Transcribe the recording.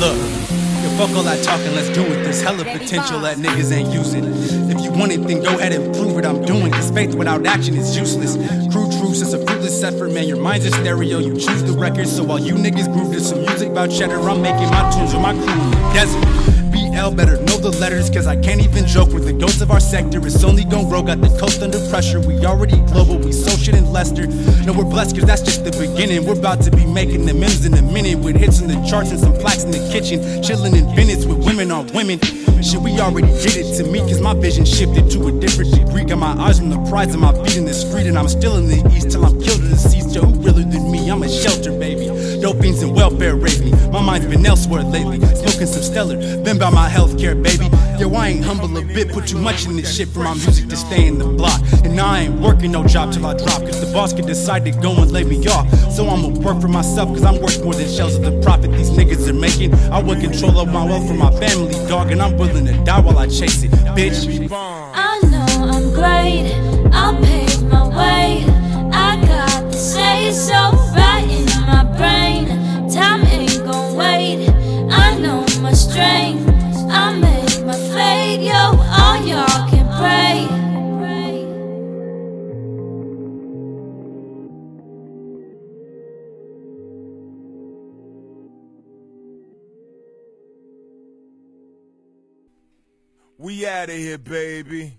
Look, yo, fuck all that talking, let's do it. There's hella potential that niggas ain't using. If you want it, then go ahead and prove it. I'm doing Cause faith without action is useless. Crew truths is a fruitless effort, man. Your mind's a stereo, you choose the record. So while you niggas groove to some music about cheddar, I'm making my tunes with my crew in the desert. BL better know the letters, cause I can't even joke with the ghosts of our sector. It's only gon' grow, got the coast under pressure. We already global, we so shit in Leicester. No, we're blessed, cause that's just the beginning. We're about to be making the M's in a minute with hits in the charts and some plaques in the kitchen. Chilling in Bennett's with women on women. Shit, we already did it to me, cause my vision shifted to a different degree. Got my eyes on the prize and my feet in the street, and I'm still in the east till I'm killed the seas. Yo, who realer than me? I'm a shelter, baby. Dope fiends and welfare raise me. My mind's been elsewhere lately. Smoking some stellar, been by my healthcare, baby. Yo, I ain't humble a bit, put too much in this shit for my music to stay in the block. And I ain't working no job till I drop, cause the boss can decide to go and lay me off. So I'ma work for myself, cause I'm worth more than shells of the profit these niggas are making. I want control of my wealth for my family, dog, and I'm willing to die while I chase it, bitch. I know I'm great, I'll pave strength. I make my fate, yo, all y'all can pray. We out of here, baby.